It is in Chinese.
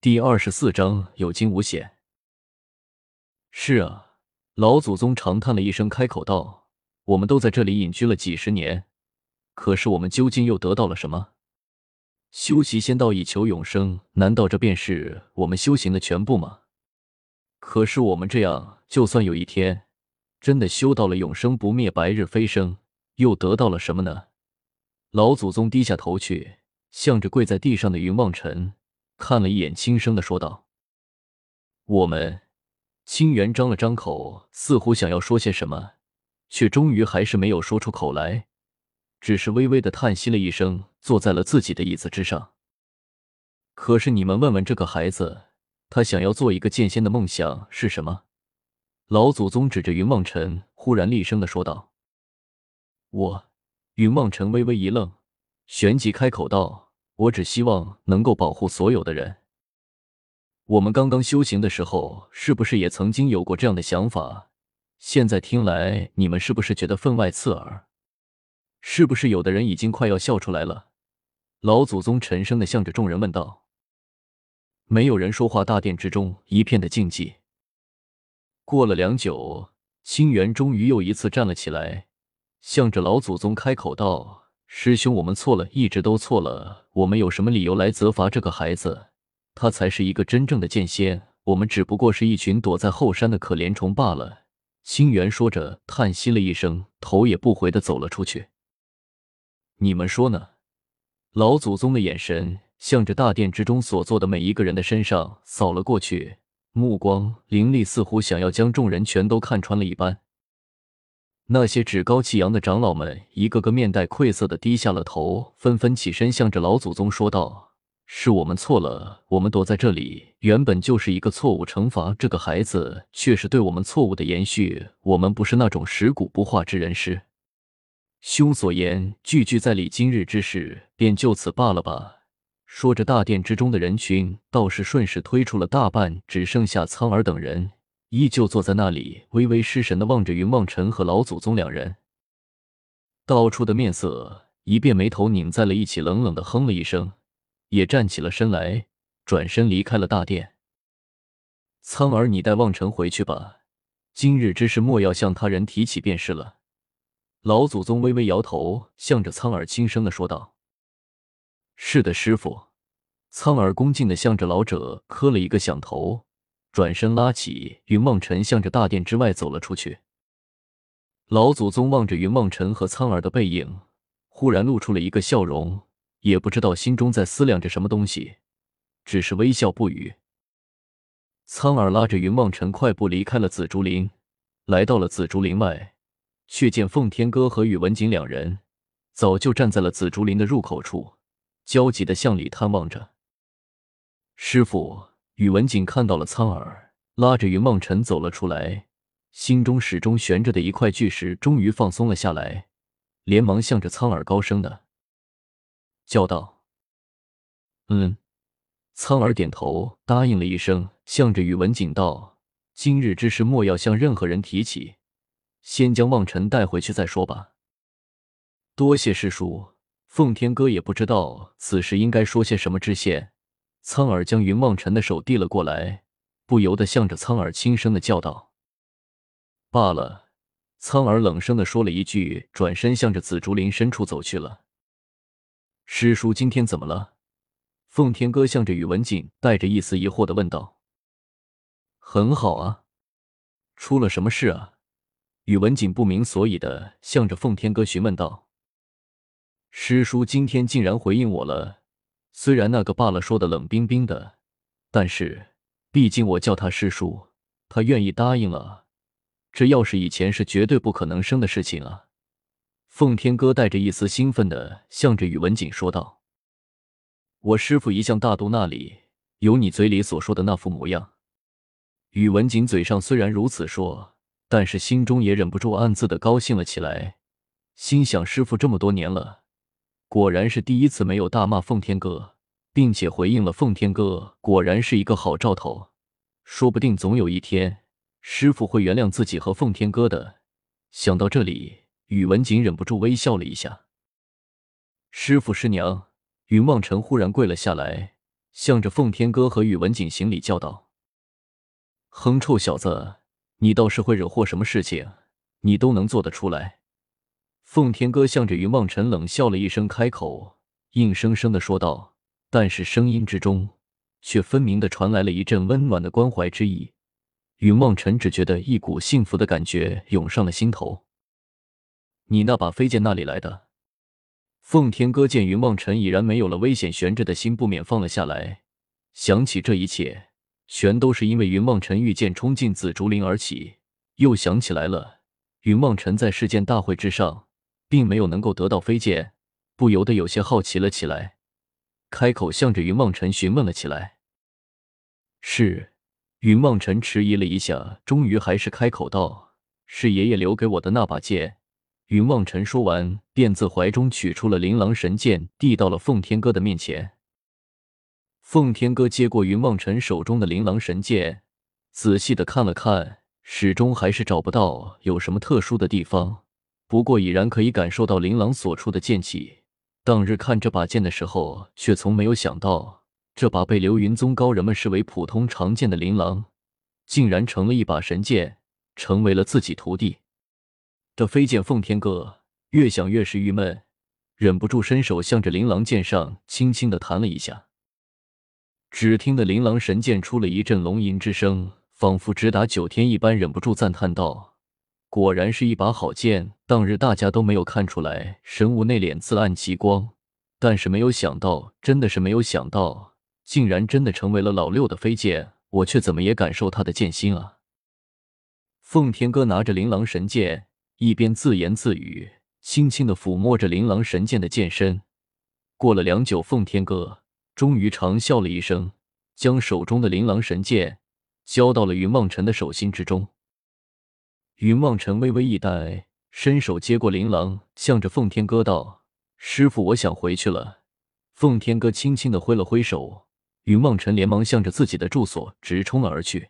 第二十四章有惊无险。是啊，老祖宗长叹了一声，开口道：“我们都在这里隐居了几十年，可是我们究竟又得到了什么？修习仙道以求永生，难道这便是我们修行的全部吗？可是我们这样，就算有一天真的修到了永生不灭、白日飞升，又得到了什么呢？”老祖宗低下头去，向着跪在地上的云望尘。看了一眼，轻声的说道：“我们。”清源张了张口，似乎想要说些什么，却终于还是没有说出口来，只是微微的叹息了一声，坐在了自己的椅子之上。可是你们问问这个孩子，他想要做一个剑仙的梦想是什么？老祖宗指着云望尘，忽然厉声的说道：“我。”云望尘微微一愣，旋即开口道。我只希望能够保护所有的人。我们刚刚修行的时候，是不是也曾经有过这样的想法？现在听来，你们是不是觉得分外刺耳？是不是有的人已经快要笑出来了？老祖宗沉声的向着众人问道。没有人说话，大殿之中一片的静寂。过了良久，清源终于又一次站了起来，向着老祖宗开口道。师兄，我们错了，一直都错了。我们有什么理由来责罚这个孩子？他才是一个真正的剑仙，我们只不过是一群躲在后山的可怜虫罢了。清源说着，叹息了一声，头也不回的走了出去。你们说呢？老祖宗的眼神向着大殿之中所坐的每一个人的身上扫了过去，目光凌厉，似乎想要将众人全都看穿了一般。那些趾高气扬的长老们，一个个面带愧色的低下了头，纷纷起身，向着老祖宗说道：“是我们错了，我们躲在这里原本就是一个错误，惩罚这个孩子却是对我们错误的延续。我们不是那种食古不化之人师。”兄所言句句在理，今日之事便就此罢了吧。说着，大殿之中的人群倒是顺势推出了大半，只剩下苍儿等人。依旧坐在那里，微微失神的望着云望尘和老祖宗两人。道处的面色一变，眉头拧在了一起，冷冷的哼了一声，也站起了身来，转身离开了大殿。苍儿，你带望尘回去吧，今日之事莫要向他人提起便是了。老祖宗微微摇头，向着苍儿轻声的说道：“是的，师傅。”苍耳恭敬的向着老者磕了一个响头。转身拉起云梦尘，向着大殿之外走了出去。老祖宗望着云梦尘和苍耳的背影，忽然露出了一个笑容，也不知道心中在思量着什么东西，只是微笑不语。苍耳拉着云梦尘快步离开了紫竹林，来到了紫竹林外，却见奉天哥和宇文景两人早就站在了紫竹林的入口处，焦急的向里探望着。师傅。宇文景看到了苍耳，拉着云梦尘走了出来，心中始终悬着的一块巨石终于放松了下来，连忙向着苍耳高声的叫道：“嗯。”苍耳点头答应了一声，向着宇文景道：“今日之事莫要向任何人提起，先将望尘带回去再说吧。”多谢师叔。奉天哥也不知道此时应该说些什么致谢。苍耳将云望尘的手递了过来，不由得向着苍耳轻声的叫道：“罢了。”苍耳冷声的说了一句，转身向着紫竹林深处走去了。师叔今天怎么了？奉天哥向着宇文锦带着一丝疑惑的问道。“很好啊，出了什么事啊？”宇文锦不明所以的向着奉天哥询问道。“师叔今天竟然回应我了。”虽然那个罢了说的冷冰冰的，但是毕竟我叫他师叔，他愿意答应了。这要是以前是绝对不可能生的事情啊！奉天哥带着一丝兴奋的向着宇文景说道：“我师傅一向大度，那里有你嘴里所说的那副模样？”宇文景嘴上虽然如此说，但是心中也忍不住暗自的高兴了起来，心想：师傅这么多年了。果然是第一次没有大骂奉天哥，并且回应了奉天哥，果然是一个好兆头。说不定总有一天，师傅会原谅自己和奉天哥的。想到这里，宇文景忍不住微笑了一下。师傅师娘，云望尘忽然跪了下来，向着奉天哥和宇文景行礼叫道：“哼，臭小子，你倒是会惹祸，什么事情你都能做得出来。”奉天哥向着云梦辰冷笑了一声，开口，硬生生的说道，但是声音之中却分明的传来了一阵温暖的关怀之意。云梦辰只觉得一股幸福的感觉涌上了心头。你那把飞剑哪里来的？奉天哥见云梦辰已然没有了危险悬着的心，不免放了下来。想起这一切，全都是因为云梦辰御剑冲进紫竹林而起，又想起来了云梦辰在世剑大会之上。并没有能够得到飞剑，不由得有些好奇了起来，开口向着云梦辰询问了起来。是，云梦辰迟疑了一下，终于还是开口道：“是爷爷留给我的那把剑。”云梦辰说完，便自怀中取出了琳琅神剑，递到了奉天哥的面前。奉天哥接过云梦辰手中的琳琅神剑，仔细的看了看，始终还是找不到有什么特殊的地方。不过已然可以感受到琳琅所出的剑气。当日看这把剑的时候，却从没有想到，这把被流云宗高人们视为普通常见的琳琅，竟然成了一把神剑，成为了自己徒弟的飞剑。奉天哥越想越是郁闷，忍不住伸手向着琳琅剑上轻轻的弹了一下。只听得琳琅神剑出了一阵龙吟之声，仿佛直达九天一般，忍不住赞叹道。果然是一把好剑。当日大家都没有看出来，神武那脸自暗其光，但是没有想到，真的是没有想到，竟然真的成为了老六的飞剑。我却怎么也感受他的剑心啊！奉天哥拿着琳琅神剑，一边自言自语，轻轻的抚摸着琳琅神剑的剑身。过了良久，奉天哥终于长笑了一声，将手中的琳琅神剑交到了云梦辰的手心之中。云望尘微微一呆，伸手接过琳琅，向着奉天哥道：“师傅，我想回去了。”奉天哥轻轻的挥了挥手，云望尘连忙向着自己的住所直冲了而去。